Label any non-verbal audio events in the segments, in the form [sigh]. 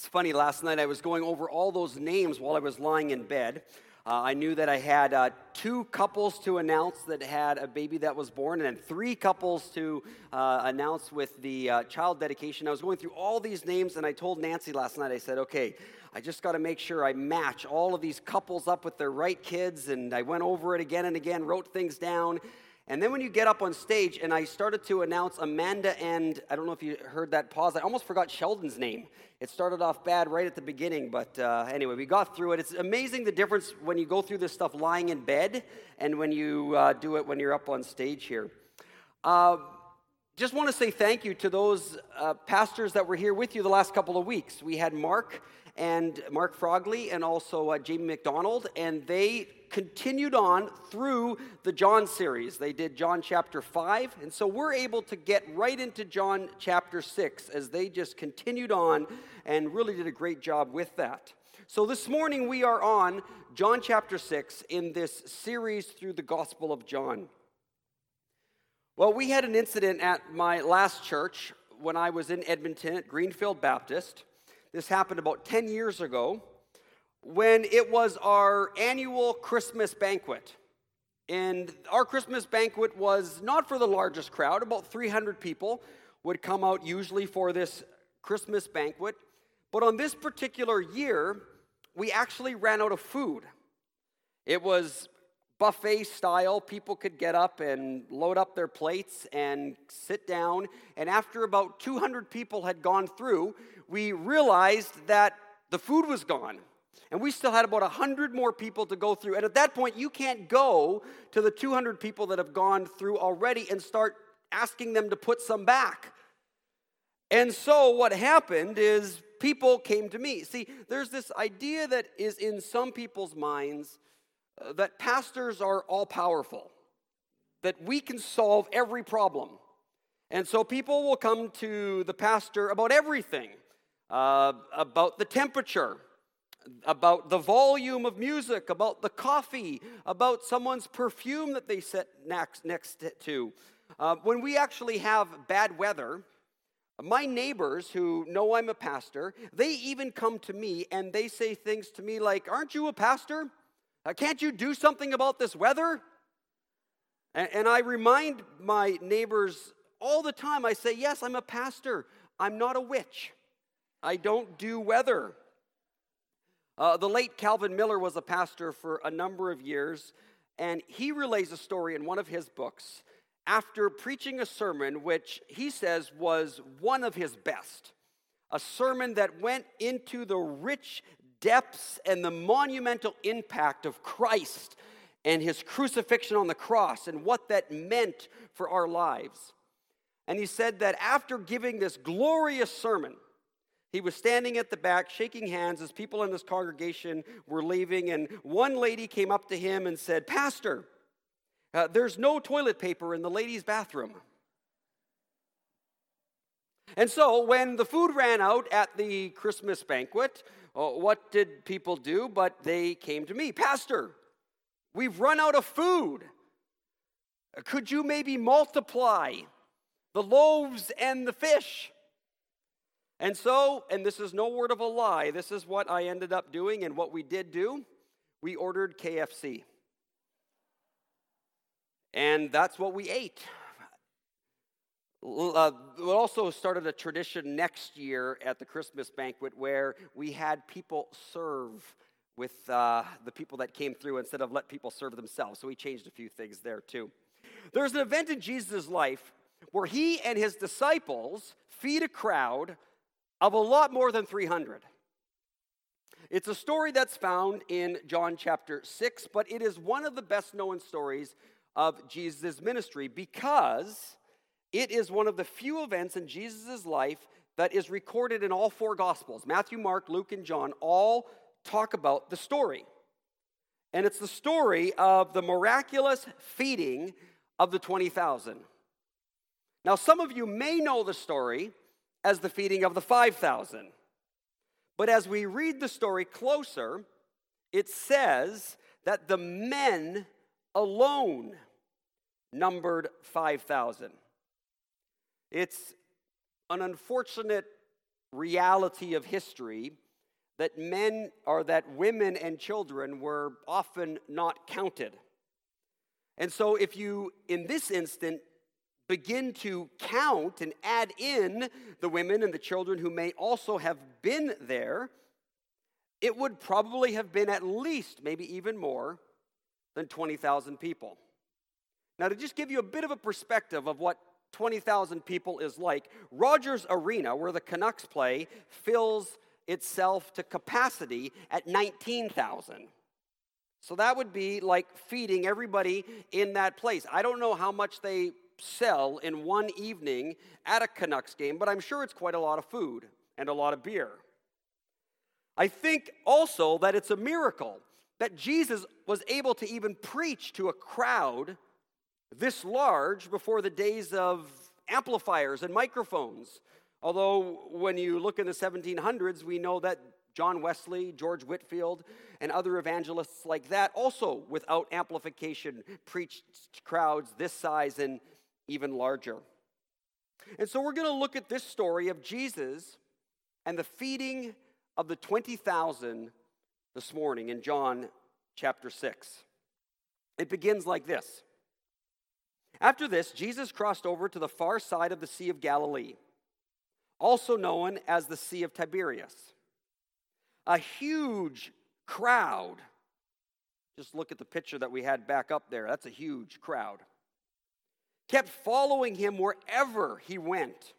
It's funny, last night I was going over all those names while I was lying in bed. Uh, I knew that I had uh, two couples to announce that had a baby that was born, and then three couples to uh, announce with the uh, child dedication. I was going through all these names, and I told Nancy last night, I said, okay, I just got to make sure I match all of these couples up with their right kids. And I went over it again and again, wrote things down. And then when you get up on stage, and I started to announce Amanda and I don't know if you heard that pause, I almost forgot Sheldon's name. It started off bad right at the beginning, but uh, anyway, we got through it. It's amazing the difference when you go through this stuff lying in bed and when you uh, do it when you're up on stage here. Uh, just want to say thank you to those uh, pastors that were here with you the last couple of weeks. We had Mark and Mark Frogley and also uh, Jamie McDonald, and they continued on through the John series. They did John chapter 5, and so we're able to get right into John chapter 6 as they just continued on and really did a great job with that. So this morning we are on John chapter 6 in this series through the Gospel of John. Well, we had an incident at my last church when I was in Edmonton at Greenfield Baptist. This happened about 10 years ago when it was our annual Christmas banquet. And our Christmas banquet was not for the largest crowd, about 300 people would come out usually for this Christmas banquet. But on this particular year, we actually ran out of food. It was buffet style. People could get up and load up their plates and sit down. And after about 200 people had gone through, we realized that the food was gone. And we still had about 100 more people to go through. And at that point, you can't go to the 200 people that have gone through already and start asking them to put some back. And so what happened is people came to me. See, there's this idea that is in some people's minds uh, that pastors are all powerful, that we can solve every problem. And so people will come to the pastor about everything uh, about the temperature, about the volume of music, about the coffee, about someone's perfume that they sit next, next to. Uh, when we actually have bad weather, my neighbors who know I'm a pastor, they even come to me and they say things to me like, Aren't you a pastor? Uh, can't you do something about this weather? And, and I remind my neighbors all the time I say, Yes, I'm a pastor. I'm not a witch. I don't do weather. Uh, the late Calvin Miller was a pastor for a number of years, and he relays a story in one of his books after preaching a sermon which he says was one of his best. A sermon that went into the rich depths and the monumental impact of Christ and his crucifixion on the cross and what that meant for our lives. And he said that after giving this glorious sermon, he was standing at the back, shaking hands as people in this congregation were leaving. And one lady came up to him and said, Pastor, uh, there's no toilet paper in the ladies' bathroom. And so, when the food ran out at the Christmas banquet, uh, what did people do? But they came to me, Pastor, we've run out of food. Could you maybe multiply the loaves and the fish? And so, and this is no word of a lie, this is what I ended up doing and what we did do. We ordered KFC. And that's what we ate. Uh, we also started a tradition next year at the Christmas banquet where we had people serve with uh, the people that came through instead of let people serve themselves. So we changed a few things there too. There's an event in Jesus' life where he and his disciples feed a crowd of a lot more than 300. It's a story that's found in John chapter 6, but it is one of the best known stories of Jesus' ministry because it is one of the few events in Jesus' life that is recorded in all four Gospels. Matthew, Mark, Luke, and John all talk about the story. And it's the story of the miraculous feeding of the 20,000. Now, some of you may know the story as the feeding of the 5,000. But as we read the story closer, it says that the men alone numbered 5,000. It's an unfortunate reality of history that men or that women and children were often not counted. And so, if you, in this instant, begin to count and add in the women and the children who may also have been there, it would probably have been at least, maybe even more, than 20,000 people. Now, to just give you a bit of a perspective of what 20,000 people is like, Rogers Arena, where the Canucks play, fills itself to capacity at 19,000. So that would be like feeding everybody in that place. I don't know how much they sell in one evening at a Canucks game, but I'm sure it's quite a lot of food and a lot of beer. I think also that it's a miracle that Jesus was able to even preach to a crowd this large before the days of amplifiers and microphones. Although, when you look in the 1700s, we know that John Wesley, George Whitefield, and other evangelists like that also, without amplification, preached to crowds this size and even larger. And so, we're going to look at this story of Jesus and the feeding of the 20,000 this morning in John chapter 6. It begins like this. After this, Jesus crossed over to the far side of the Sea of Galilee, also known as the Sea of Tiberias. A huge crowd, just look at the picture that we had back up there, that's a huge crowd, kept following him wherever he went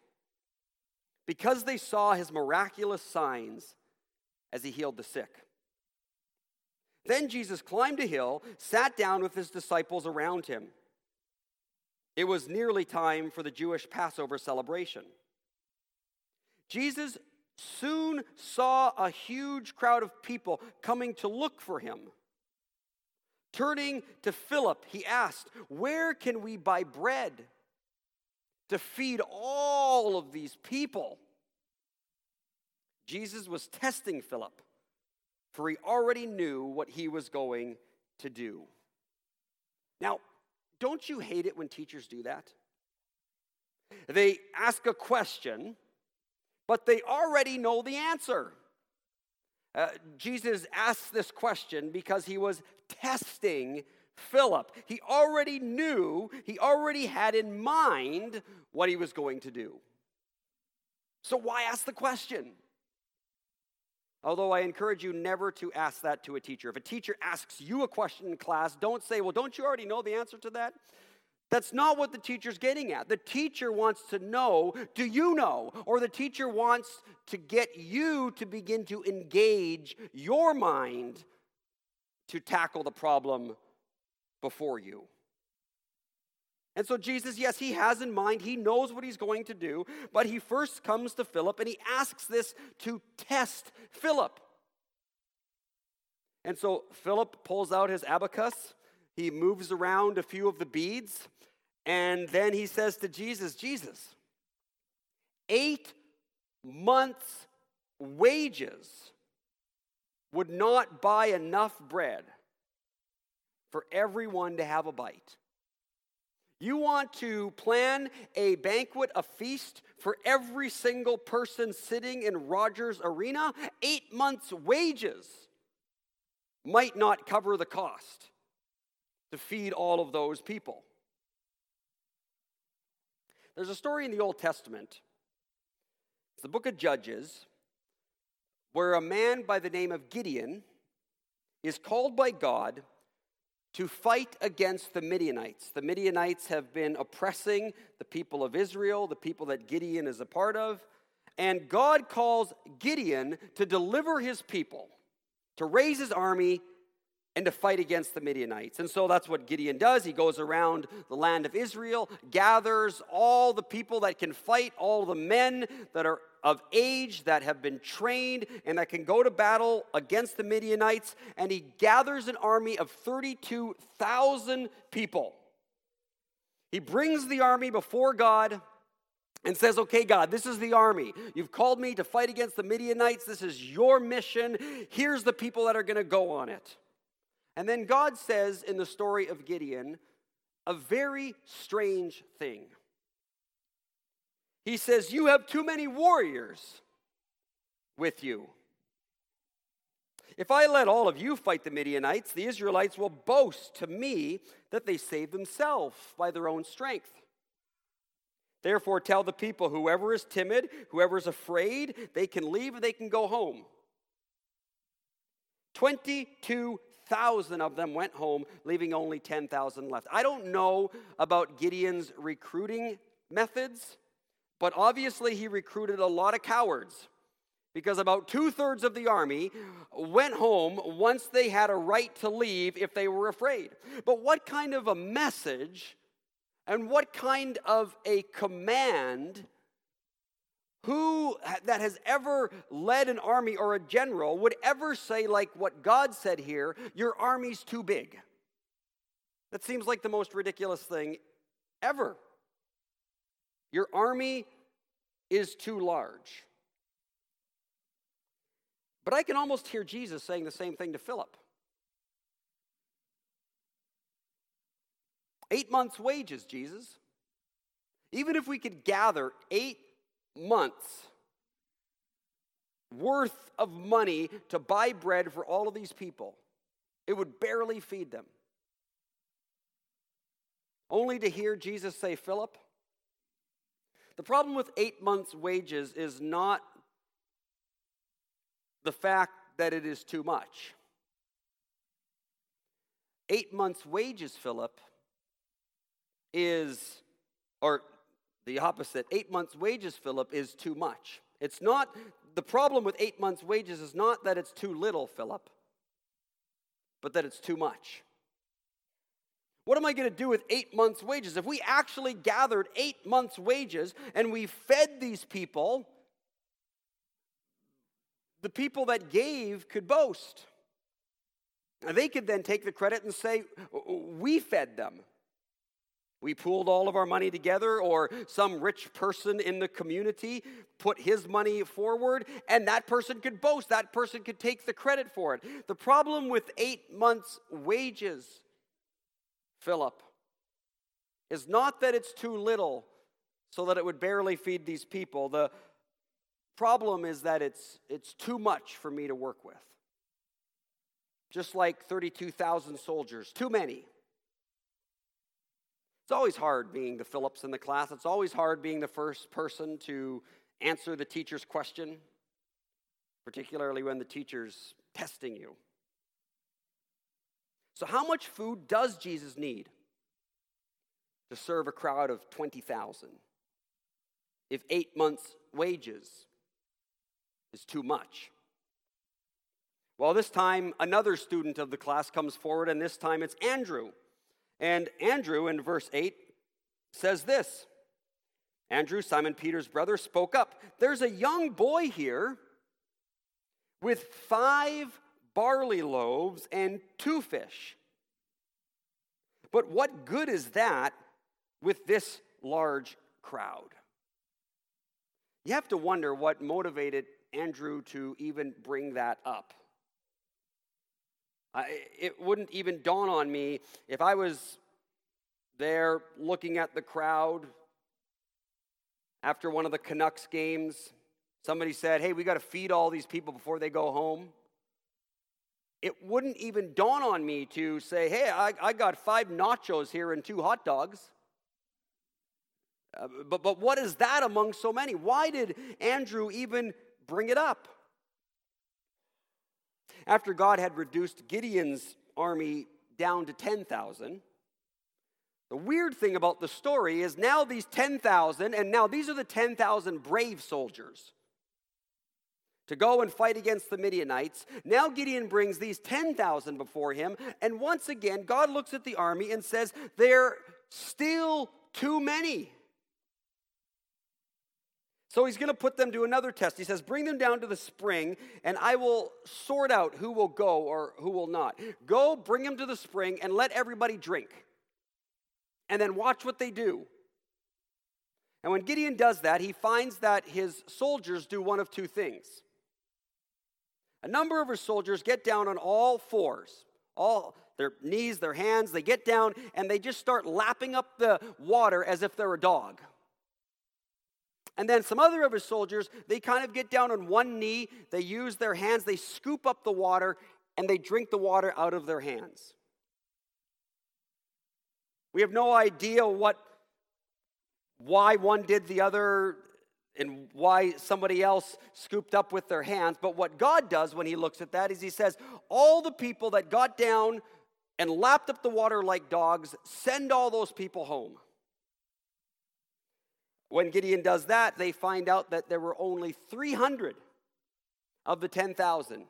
because they saw his miraculous signs as he healed the sick. Then Jesus climbed a hill, sat down with his disciples around him. It was nearly time for the Jewish Passover celebration. Jesus soon saw a huge crowd of people coming to look for him. Turning to Philip, he asked, Where can we buy bread to feed all of these people? Jesus was testing Philip, for he already knew what he was going to do. Now, don't you hate it when teachers do that? They ask a question, but they already know the answer. Uh, Jesus asked this question because he was testing Philip. He already knew, he already had in mind what he was going to do. So, why ask the question? Although I encourage you never to ask that to a teacher. If a teacher asks you a question in class, don't say, Well, don't you already know the answer to that? That's not what the teacher's getting at. The teacher wants to know, do you know? Or the teacher wants to get you to begin to engage your mind to tackle the problem before you. And so, Jesus, yes, he has in mind, he knows what he's going to do, but he first comes to Philip and he asks this to test Philip. And so, Philip pulls out his abacus, he moves around a few of the beads, and then he says to Jesus, Jesus, eight months' wages would not buy enough bread for everyone to have a bite. You want to plan a banquet, a feast for every single person sitting in Rogers Arena? Eight months' wages might not cover the cost to feed all of those people. There's a story in the Old Testament, it's the book of Judges, where a man by the name of Gideon is called by God to fight against the Midianites. The Midianites have been oppressing the people of Israel, the people that Gideon is a part of. And God calls Gideon to deliver his people, to raise his army, and to fight against the Midianites. And so that's what Gideon does. He goes around the land of Israel, gathers all the people that can fight, all the men that are of age that have been trained and that can go to battle against the Midianites, and he gathers an army of 32,000 people. He brings the army before God and says, Okay, God, this is the army. You've called me to fight against the Midianites. This is your mission. Here's the people that are going to go on it. And then God says in the story of Gideon a very strange thing. He says, You have too many warriors with you. If I let all of you fight the Midianites, the Israelites will boast to me that they saved themselves by their own strength. Therefore, tell the people whoever is timid, whoever is afraid, they can leave they can go home. 22,000 of them went home, leaving only 10,000 left. I don't know about Gideon's recruiting methods, but obviously he recruited a lot of cowards because about two thirds of the army went home once they had a right to leave if they were afraid. But what kind of a message and what kind of a command who that has ever led an army or a general would ever say like what God said here, your army's too big? That seems like the most ridiculous thing ever. Your army is too large. But I can almost hear Jesus saying the same thing to Philip. Eight months' wages, Jesus. Even if we could gather eight months worth of money to buy bread for all of these people, it would barely feed them. Only to hear Jesus say, Philip, the problem with eight months' wages is not the fact that it is too much. Eight months' wages, Philip, is, or the opposite, eight months' wages, Philip, is too much. It's not, the problem with eight months' wages is not that it's too little, Philip, but that it's too much. What am I going to do with eight months' wages? If we actually gathered eight months' wages and we fed these people, the people that gave could boast. They could then take the credit and say, We fed them. We pooled all of our money together, or some rich person in the community put his money forward, and that person could boast. That person could take the credit for it. The problem with eight months' wages, Philip, is not that it's too little so that it would barely feed these people. The problem is that it's, it's too much for me to work with. Just like 32,000 soldiers, too many. It's always hard being the Philips in the class. It's always hard being the first person to answer the teacher's question, particularly when the teacher's testing you. So, how much food does Jesus need to serve a crowd of 20,000 if eight months' wages is too much? Well, this time another student of the class comes forward, and this time it's Andrew. And Andrew, in verse 8, says this Andrew, Simon Peter's brother, spoke up. There's a young boy here with five barley loaves and two fish. But what good is that with this large crowd? You have to wonder what motivated Andrew to even bring that up. I, it wouldn't even dawn on me if I was there looking at the crowd after one of the Canucks games. Somebody said, Hey, we got to feed all these people before they go home. It wouldn't even dawn on me to say, Hey, I, I got five nachos here and two hot dogs. Uh, but, but what is that among so many? Why did Andrew even bring it up? After God had reduced Gideon's army down to 10,000, the weird thing about the story is now these 10,000, and now these are the 10,000 brave soldiers to go and fight against the Midianites. Now Gideon brings these 10,000 before him, and once again, God looks at the army and says, They're still too many. So he's going to put them to another test. He says, Bring them down to the spring, and I will sort out who will go or who will not. Go, bring them to the spring, and let everybody drink. And then watch what they do. And when Gideon does that, he finds that his soldiers do one of two things. A number of his soldiers get down on all fours, all their knees, their hands, they get down and they just start lapping up the water as if they're a dog. And then some other of his soldiers, they kind of get down on one knee, they use their hands, they scoop up the water, and they drink the water out of their hands. We have no idea what why one did the other and why somebody else scooped up with their hands. But what God does when He looks at that is He says, All the people that got down and lapped up the water like dogs, send all those people home. When Gideon does that, they find out that there were only 300 of the 10,000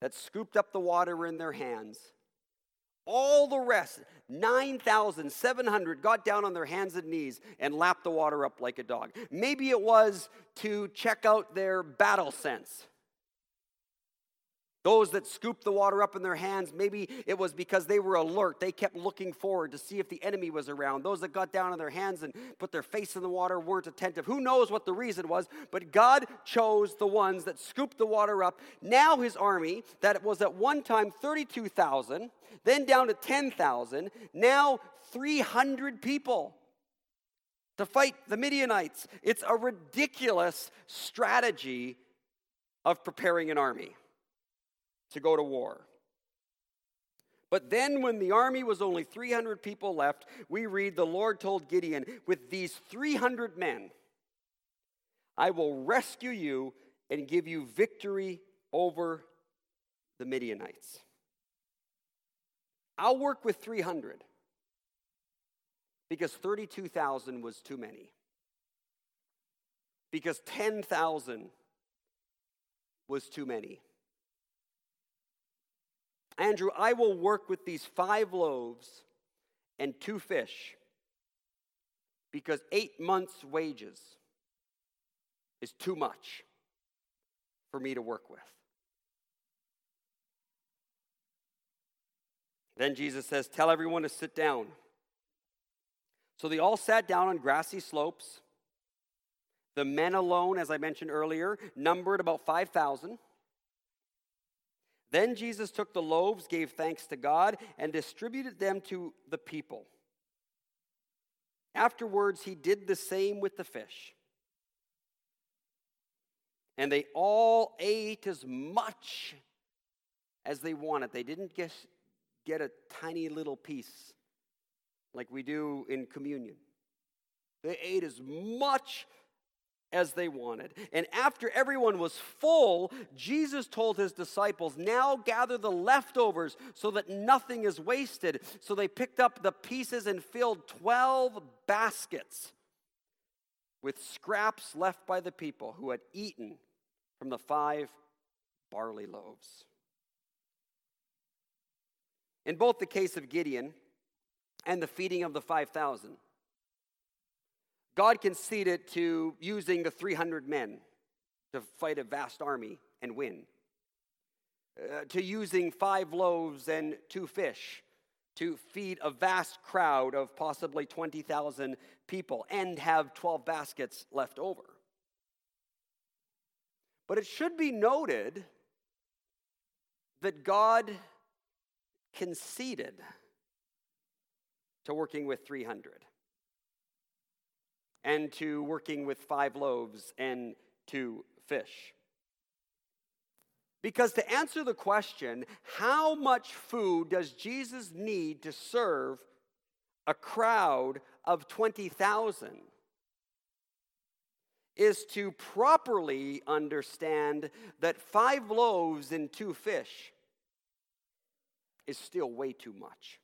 that scooped up the water in their hands. All the rest, 9,700, got down on their hands and knees and lapped the water up like a dog. Maybe it was to check out their battle sense. Those that scooped the water up in their hands, maybe it was because they were alert. They kept looking forward to see if the enemy was around. Those that got down on their hands and put their face in the water weren't attentive. Who knows what the reason was, but God chose the ones that scooped the water up. Now his army, that was at one time 32,000, then down to 10,000, now 300 people to fight the Midianites. It's a ridiculous strategy of preparing an army to go to war. But then, when the army was only 300 people left, we read the Lord told Gideon, With these 300 men, I will rescue you and give you victory over the Midianites. I'll work with 300 because 32,000 was too many. Because 10,000 was too many. Andrew, I will work with these five loaves and two fish because eight months' wages is too much for me to work with. Then Jesus says, Tell everyone to sit down. So they all sat down on grassy slopes. The men alone, as I mentioned earlier, numbered about 5,000. Then Jesus took the loaves, gave thanks to God, and distributed them to the people. Afterwards, he did the same with the fish. And they all ate as much as they wanted. They didn't get, get a tiny little piece like we do in communion. They ate as much as they wanted. And after everyone was full, Jesus told his disciples, Now gather the leftovers so that nothing is wasted. So they picked up the pieces and filled 12 baskets with scraps left by the people who had eaten from the five barley loaves. In both the case of Gideon and the feeding of the 5,000, God conceded to using the 300 men to fight a vast army and win, uh, to using five loaves and two fish to feed a vast crowd of possibly 20,000 people and have 12 baskets left over. But it should be noted that God conceded to working with 300 and to working with five loaves and two fish. Because to answer the question, how much food does Jesus need to serve a crowd of 20,000? Is to properly understand that five loaves and two fish is still way too much.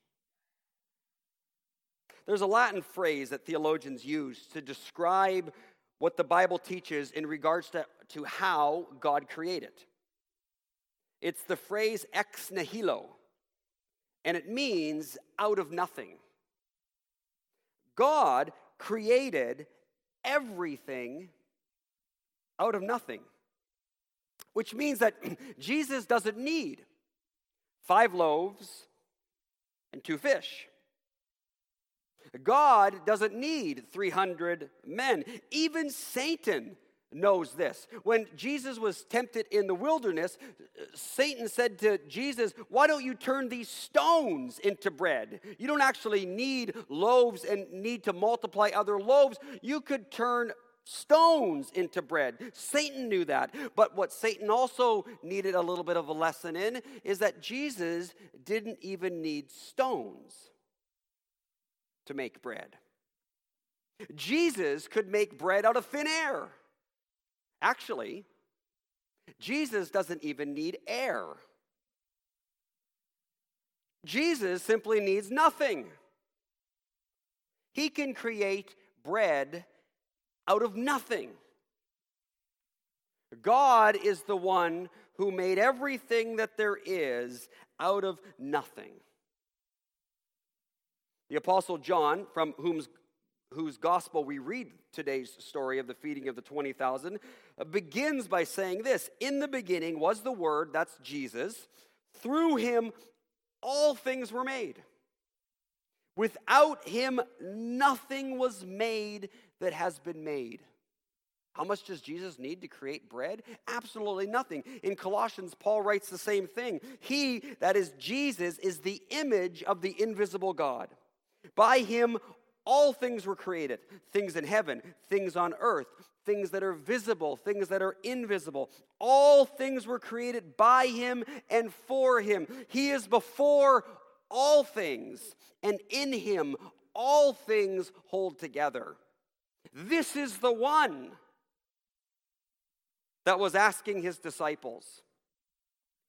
There's a Latin phrase that theologians use to describe what the Bible teaches in regards to, to how God created. It's the phrase ex nihilo, and it means out of nothing. God created everything out of nothing, which means that [clears throat] Jesus doesn't need five loaves and two fish. God doesn't need 300 men. Even Satan knows this. When Jesus was tempted in the wilderness, Satan said to Jesus, Why don't you turn these stones into bread? You don't actually need loaves and need to multiply other loaves. You could turn stones into bread. Satan knew that. But what Satan also needed a little bit of a lesson in is that Jesus didn't even need stones to make bread. Jesus could make bread out of thin air. Actually, Jesus doesn't even need air. Jesus simply needs nothing. He can create bread out of nothing. God is the one who made everything that there is out of nothing. The Apostle John, from whom's, whose gospel we read today's story of the feeding of the 20,000, uh, begins by saying this In the beginning was the Word, that's Jesus. Through him, all things were made. Without him, nothing was made that has been made. How much does Jesus need to create bread? Absolutely nothing. In Colossians, Paul writes the same thing. He, that is Jesus, is the image of the invisible God. By him, all things were created things in heaven, things on earth, things that are visible, things that are invisible. All things were created by him and for him. He is before all things, and in him all things hold together. This is the one that was asking his disciples,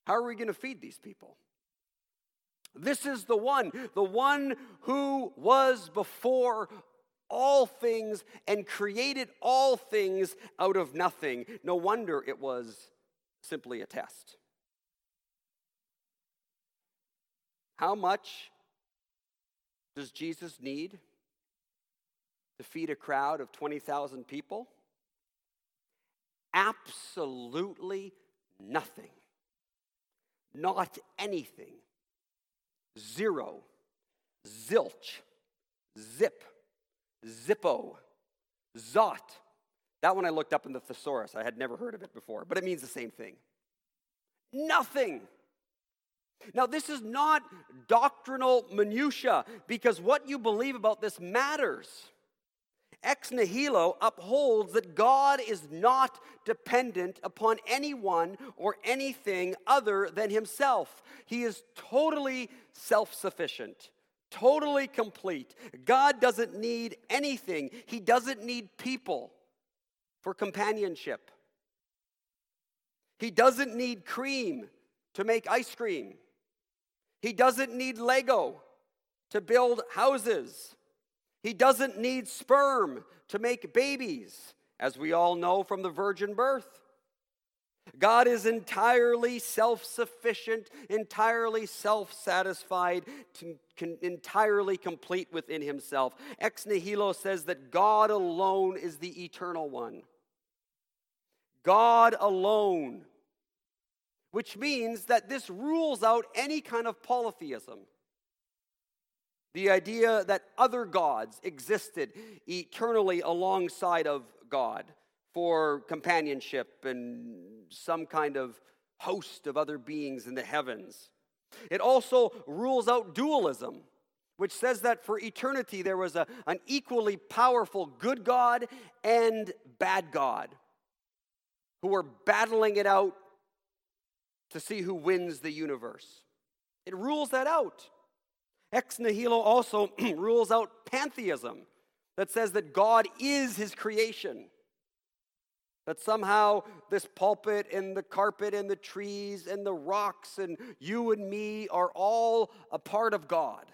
How are we going to feed these people? This is the one, the one who was before all things and created all things out of nothing. No wonder it was simply a test. How much does Jesus need to feed a crowd of 20,000 people? Absolutely nothing. Not anything. Zero. Zilch. Zip. Zippo. Zot. That one I looked up in the thesaurus. I had never heard of it before, but it means the same thing. Nothing. Now, this is not doctrinal minutia because what you believe about this matters. Ex nihilo upholds that God is not dependent upon anyone or anything other than himself. He is totally self sufficient, totally complete. God doesn't need anything, He doesn't need people for companionship. He doesn't need cream to make ice cream. He doesn't need Lego to build houses. He doesn't need sperm to make babies, as we all know from the virgin birth. God is entirely self sufficient, entirely self satisfied, entirely complete within himself. Ex nihilo says that God alone is the eternal one. God alone. Which means that this rules out any kind of polytheism. The idea that other gods existed eternally alongside of God for companionship and some kind of host of other beings in the heavens. It also rules out dualism, which says that for eternity there was a, an equally powerful good God and bad God who were battling it out to see who wins the universe. It rules that out. Ex nihilo also [clears throat] rules out pantheism that says that God is his creation. That somehow this pulpit and the carpet and the trees and the rocks and you and me are all a part of God.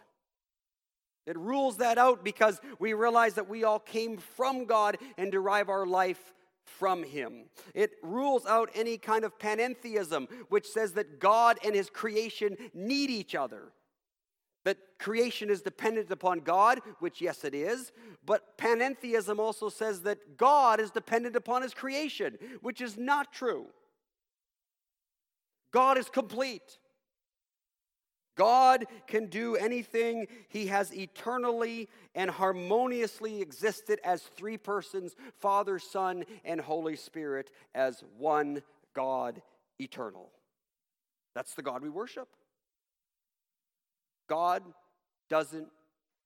It rules that out because we realize that we all came from God and derive our life from Him. It rules out any kind of panentheism, which says that God and His creation need each other. That creation is dependent upon God, which, yes, it is. But panentheism also says that God is dependent upon his creation, which is not true. God is complete. God can do anything. He has eternally and harmoniously existed as three persons Father, Son, and Holy Spirit, as one God eternal. That's the God we worship. God doesn't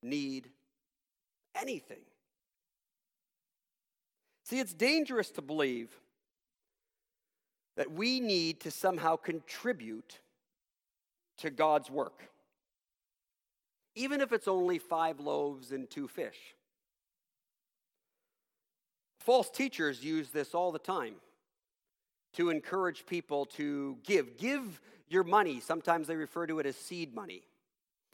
need anything. See, it's dangerous to believe that we need to somehow contribute to God's work, even if it's only five loaves and two fish. False teachers use this all the time to encourage people to give. Give your money. Sometimes they refer to it as seed money.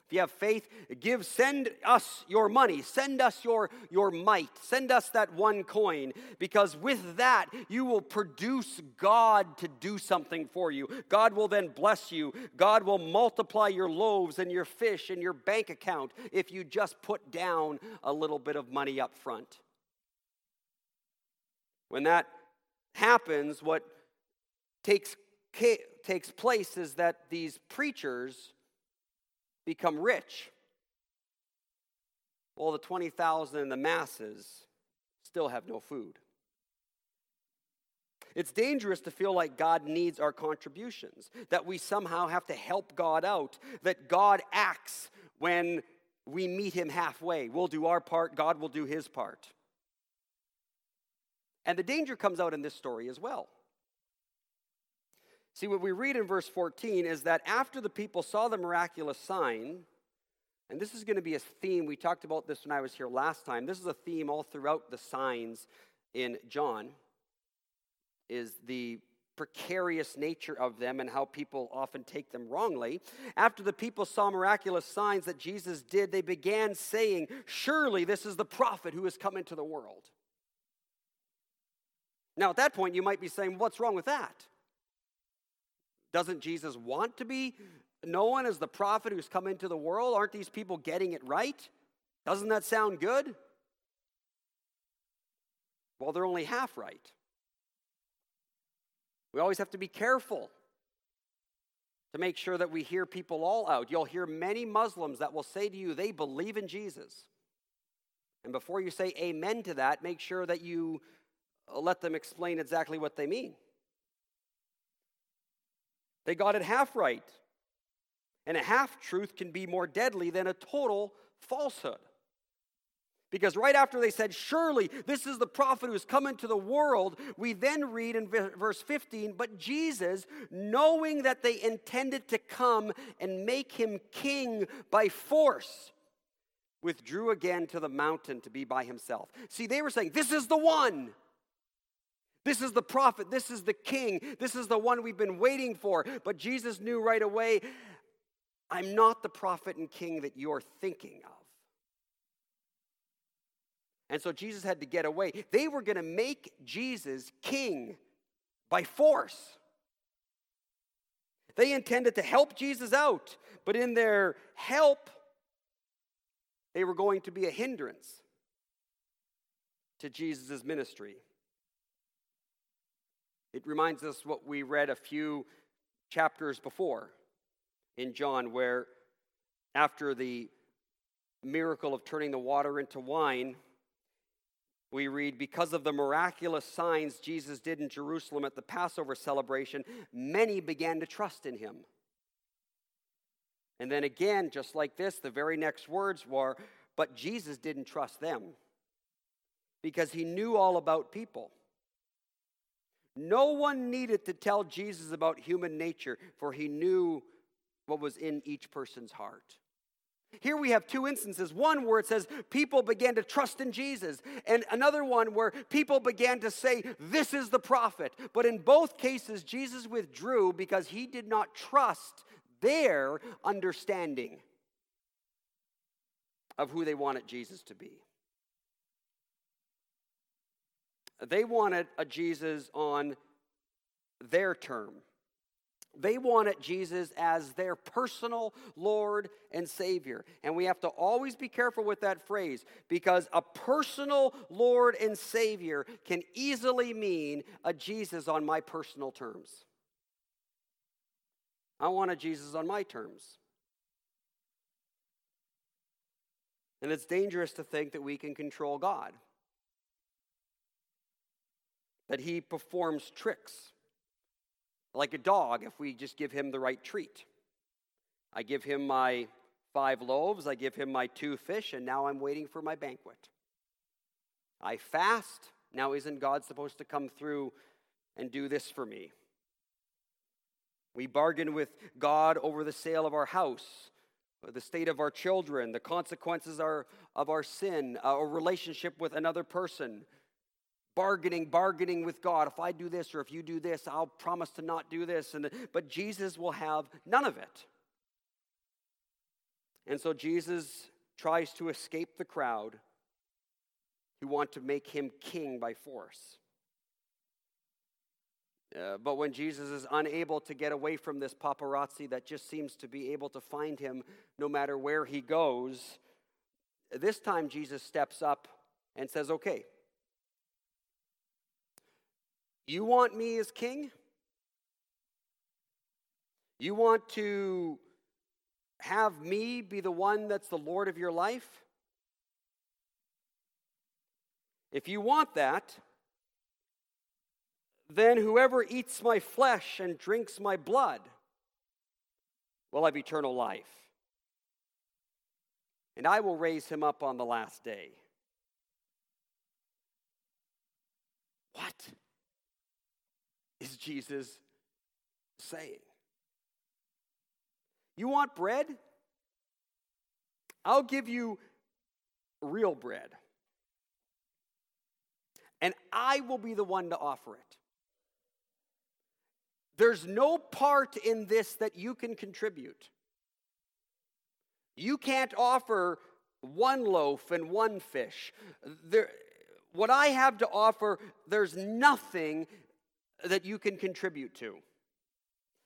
If you have faith, give, send us your money, send us your, your mite, send us that one coin, because with that, you will produce God to do something for you. God will then bless you. God will multiply your loaves and your fish and your bank account if you just put down a little bit of money up front. When that happens, what takes, takes place is that these preachers become rich. Well, the 20,000 and the masses still have no food. It's dangerous to feel like God needs our contributions, that we somehow have to help God out, that God acts when we meet Him halfway. We'll do our part, God will do His part. And the danger comes out in this story as well. See, what we read in verse 14 is that after the people saw the miraculous sign, and this is going to be a theme, we talked about this when I was here last time. This is a theme all throughout the signs in John, is the precarious nature of them and how people often take them wrongly. After the people saw miraculous signs that Jesus did, they began saying, Surely this is the prophet who has come into the world. Now, at that point, you might be saying, What's wrong with that? Doesn't Jesus want to be known as the prophet who's come into the world? Aren't these people getting it right? Doesn't that sound good? Well, they're only half right. We always have to be careful to make sure that we hear people all out. You'll hear many Muslims that will say to you they believe in Jesus. And before you say amen to that, make sure that you let them explain exactly what they mean. They got it half right. And a half truth can be more deadly than a total falsehood. Because right after they said, Surely this is the prophet who's come into the world, we then read in verse 15, But Jesus, knowing that they intended to come and make him king by force, withdrew again to the mountain to be by himself. See, they were saying, This is the one. This is the prophet. This is the king. This is the one we've been waiting for. But Jesus knew right away I'm not the prophet and king that you're thinking of. And so Jesus had to get away. They were going to make Jesus king by force. They intended to help Jesus out, but in their help, they were going to be a hindrance to Jesus' ministry. It reminds us what we read a few chapters before in John, where after the miracle of turning the water into wine, we read, because of the miraculous signs Jesus did in Jerusalem at the Passover celebration, many began to trust in him. And then again, just like this, the very next words were, but Jesus didn't trust them because he knew all about people. No one needed to tell Jesus about human nature, for he knew what was in each person's heart. Here we have two instances one where it says people began to trust in Jesus, and another one where people began to say, This is the prophet. But in both cases, Jesus withdrew because he did not trust their understanding of who they wanted Jesus to be. They wanted a Jesus on their term. They wanted Jesus as their personal Lord and Savior. And we have to always be careful with that phrase because a personal Lord and Savior can easily mean a Jesus on my personal terms. I want a Jesus on my terms. And it's dangerous to think that we can control God that he performs tricks like a dog if we just give him the right treat. I give him my five loaves, I give him my two fish, and now I'm waiting for my banquet. I fast, Now, isn't God supposed to come through and do this for me? We bargain with God over the sale of our house, the state of our children, the consequences of our sin, uh, a relationship with another person. Bargaining, bargaining with God. If I do this or if you do this, I'll promise to not do this. And, but Jesus will have none of it. And so Jesus tries to escape the crowd who want to make him king by force. Uh, but when Jesus is unable to get away from this paparazzi that just seems to be able to find him no matter where he goes, this time Jesus steps up and says, Okay, you want me as king? You want to have me be the one that's the Lord of your life? If you want that, then whoever eats my flesh and drinks my blood will have eternal life. And I will raise him up on the last day. What is Jesus saying? You want bread? I'll give you real bread. And I will be the one to offer it. There's no part in this that you can contribute. You can't offer one loaf and one fish. There, what I have to offer, there's nothing that you can contribute to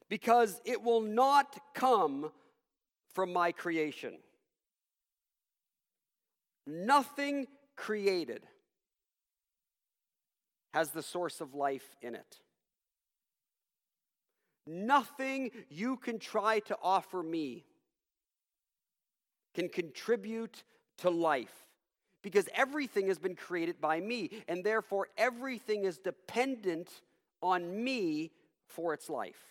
because it will not come from my creation. Nothing created has the source of life in it. Nothing you can try to offer me can contribute to life because everything has been created by me, and therefore everything is dependent on me for its life.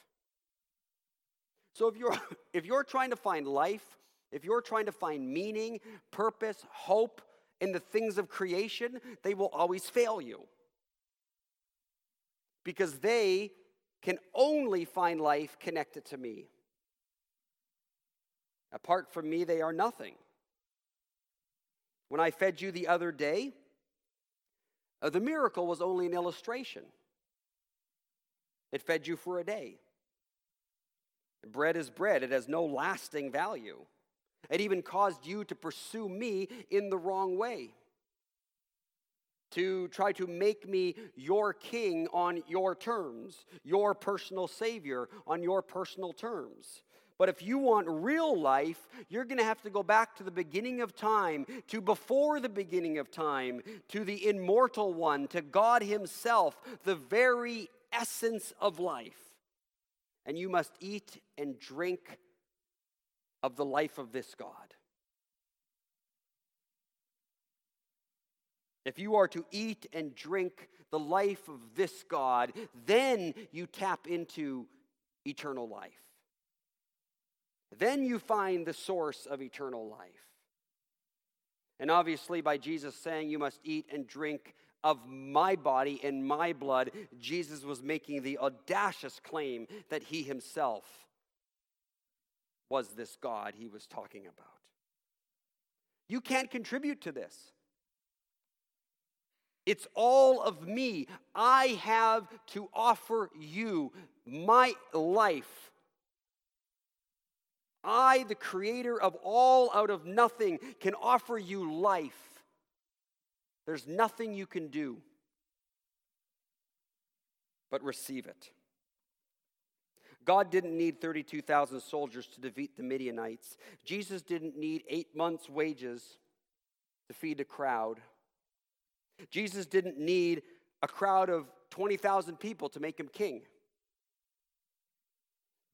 So if you're [laughs] if you're trying to find life, if you're trying to find meaning, purpose, hope in the things of creation, they will always fail you. Because they can only find life connected to me. Apart from me, they are nothing. When I fed you the other day, uh, the miracle was only an illustration. It fed you for a day. Bread is bread, it has no lasting value. It even caused you to pursue me in the wrong way to try to make me your king on your terms, your personal savior on your personal terms. But if you want real life, you're going to have to go back to the beginning of time, to before the beginning of time, to the immortal one, to God Himself, the very essence of life. And you must eat and drink of the life of this God. If you are to eat and drink the life of this God, then you tap into eternal life. Then you find the source of eternal life. And obviously, by Jesus saying, You must eat and drink of my body and my blood, Jesus was making the audacious claim that he himself was this God he was talking about. You can't contribute to this. It's all of me. I have to offer you my life. I, the creator of all out of nothing, can offer you life. There's nothing you can do but receive it. God didn't need 32,000 soldiers to defeat the Midianites. Jesus didn't need eight months' wages to feed a crowd. Jesus didn't need a crowd of 20,000 people to make him king.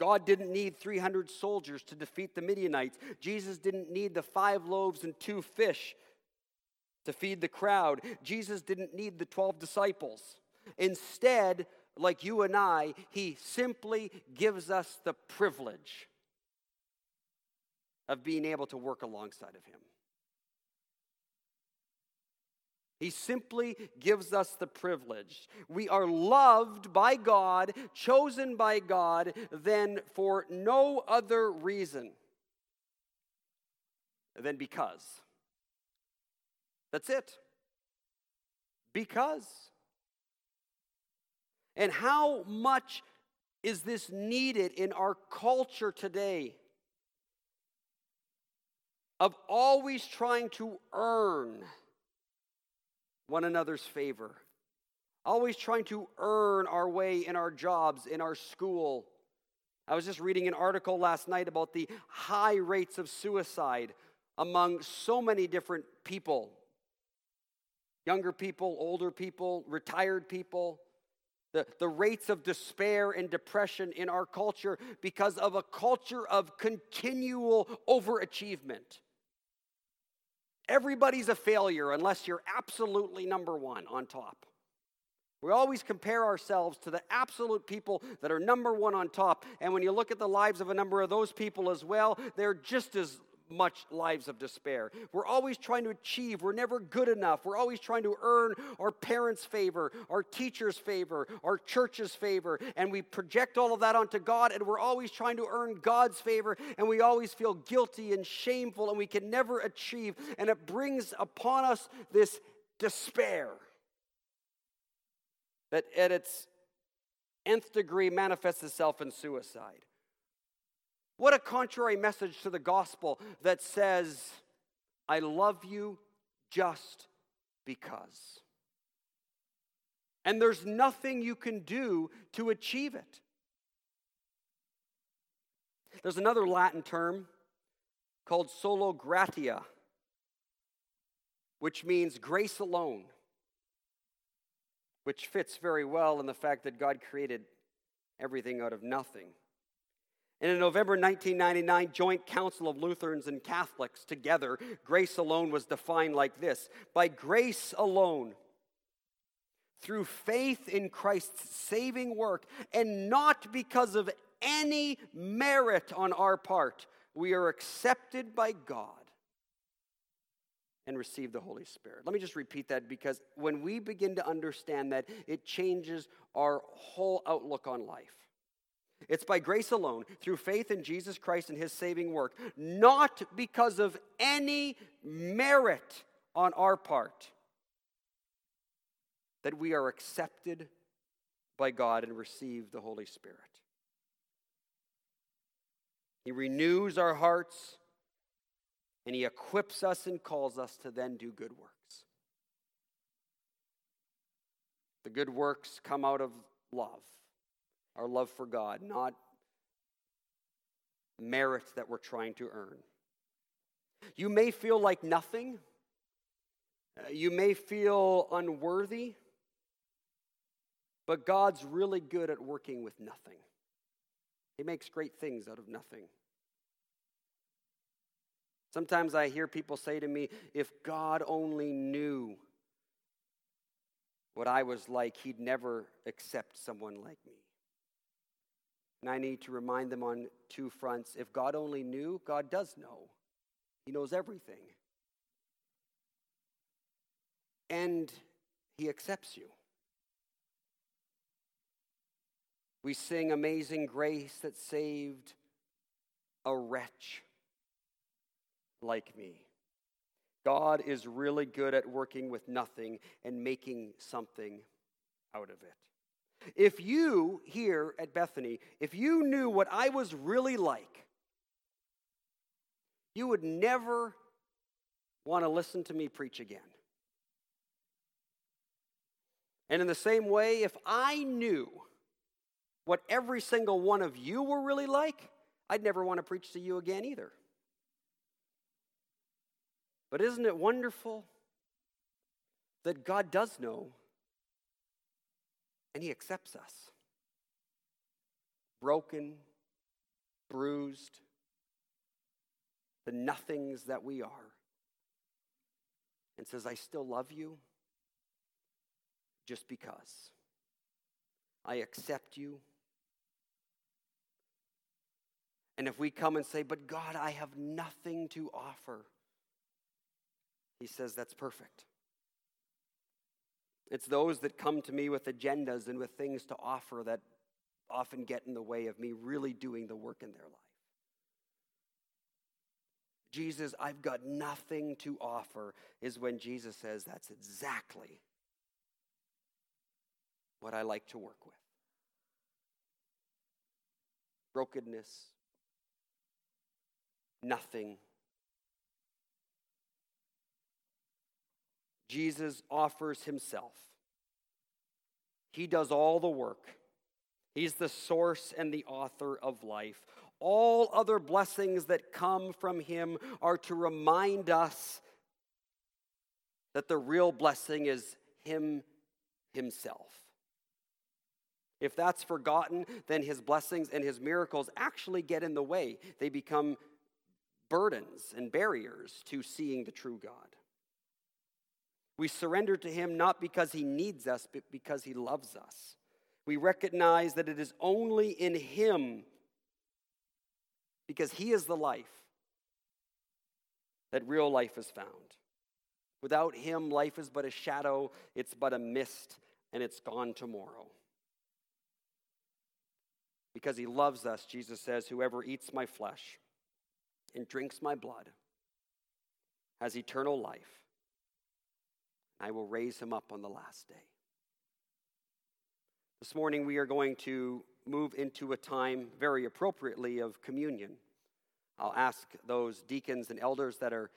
God didn't need 300 soldiers to defeat the Midianites. Jesus didn't need the five loaves and two fish to feed the crowd. Jesus didn't need the 12 disciples. Instead, like you and I, he simply gives us the privilege of being able to work alongside of him. He simply gives us the privilege. We are loved by God, chosen by God, then for no other reason than because. That's it. Because. And how much is this needed in our culture today? Of always trying to earn one another's favor, always trying to earn our way in our jobs, in our school. I was just reading an article last night about the high rates of suicide among so many different people younger people, older people, retired people. The, the rates of despair and depression in our culture because of a culture of continual overachievement. Everybody's a failure unless you're absolutely number one on top. We always compare ourselves to the absolute people that are number one on top. And when you look at the lives of a number of those people as well, they're just as much lives of despair. We're always trying to achieve. We're never good enough. We're always trying to earn our parents' favor, our teachers' favor, our church's favor. And we project all of that onto God, and we're always trying to earn God's favor, and we always feel guilty and shameful, and we can never achieve. And it brings upon us this despair that at its nth degree manifests itself in suicide. What a contrary message to the gospel that says, I love you just because. And there's nothing you can do to achieve it. There's another Latin term called sola gratia, which means grace alone, which fits very well in the fact that God created everything out of nothing. In November 1999 joint council of Lutherans and Catholics together, grace alone was defined like this By grace alone, through faith in Christ's saving work, and not because of any merit on our part, we are accepted by God and receive the Holy Spirit. Let me just repeat that because when we begin to understand that, it changes our whole outlook on life. It's by grace alone, through faith in Jesus Christ and his saving work, not because of any merit on our part, that we are accepted by God and receive the Holy Spirit. He renews our hearts and he equips us and calls us to then do good works. The good works come out of love our love for God, not merit that we're trying to earn. You may feel like nothing. Uh, you may feel unworthy. But God's really good at working with nothing. He makes great things out of nothing. Sometimes I hear people say to me, if God only knew what I was like, he'd never accept someone like me. And I need to remind them on two fronts. If God only knew, God does know, He knows everything. And He accepts you. We sing Amazing Grace that saved a wretch like me. God is really good at working with nothing and making something out of it. If you here at Bethany, if you knew what I was really like, you would never want to listen to me preach again. And in the same way, if I knew what every single one of you were really like, I'd never want to preach to you again either. But isn't it wonderful that God does know and He accepts us. Broken, bruised, the nothings that we are, and says, I still love you just because. I accept you. And if we come and say, But God, I have nothing to offer, He says, That's perfect. It's those that come to me with agendas and with things to offer that often get in the way of me really doing the work in their life. Jesus, I've got nothing to offer, is when Jesus says that's exactly what I like to work with. Brokenness, nothing. Jesus offers himself. He does all the work. He's the source and the author of life. All other blessings that come from Him are to remind us that the real blessing is Him Himself. If that's forgotten, then His blessings and His miracles actually get in the way. They become burdens and barriers to seeing the true God. We surrender to Him not because He needs us, but because He loves us. We recognize that it is only in Him because He is the life that real life is found. Without Him, life is but a shadow, it's but a mist, and it's gone tomorrow. Because He loves us, Jesus says, Whoever eats my flesh and drinks my blood has eternal life. I will raise him up on the last day. This morning, we are going to move into a time very appropriately of communion. I'll ask those deacons and elders that are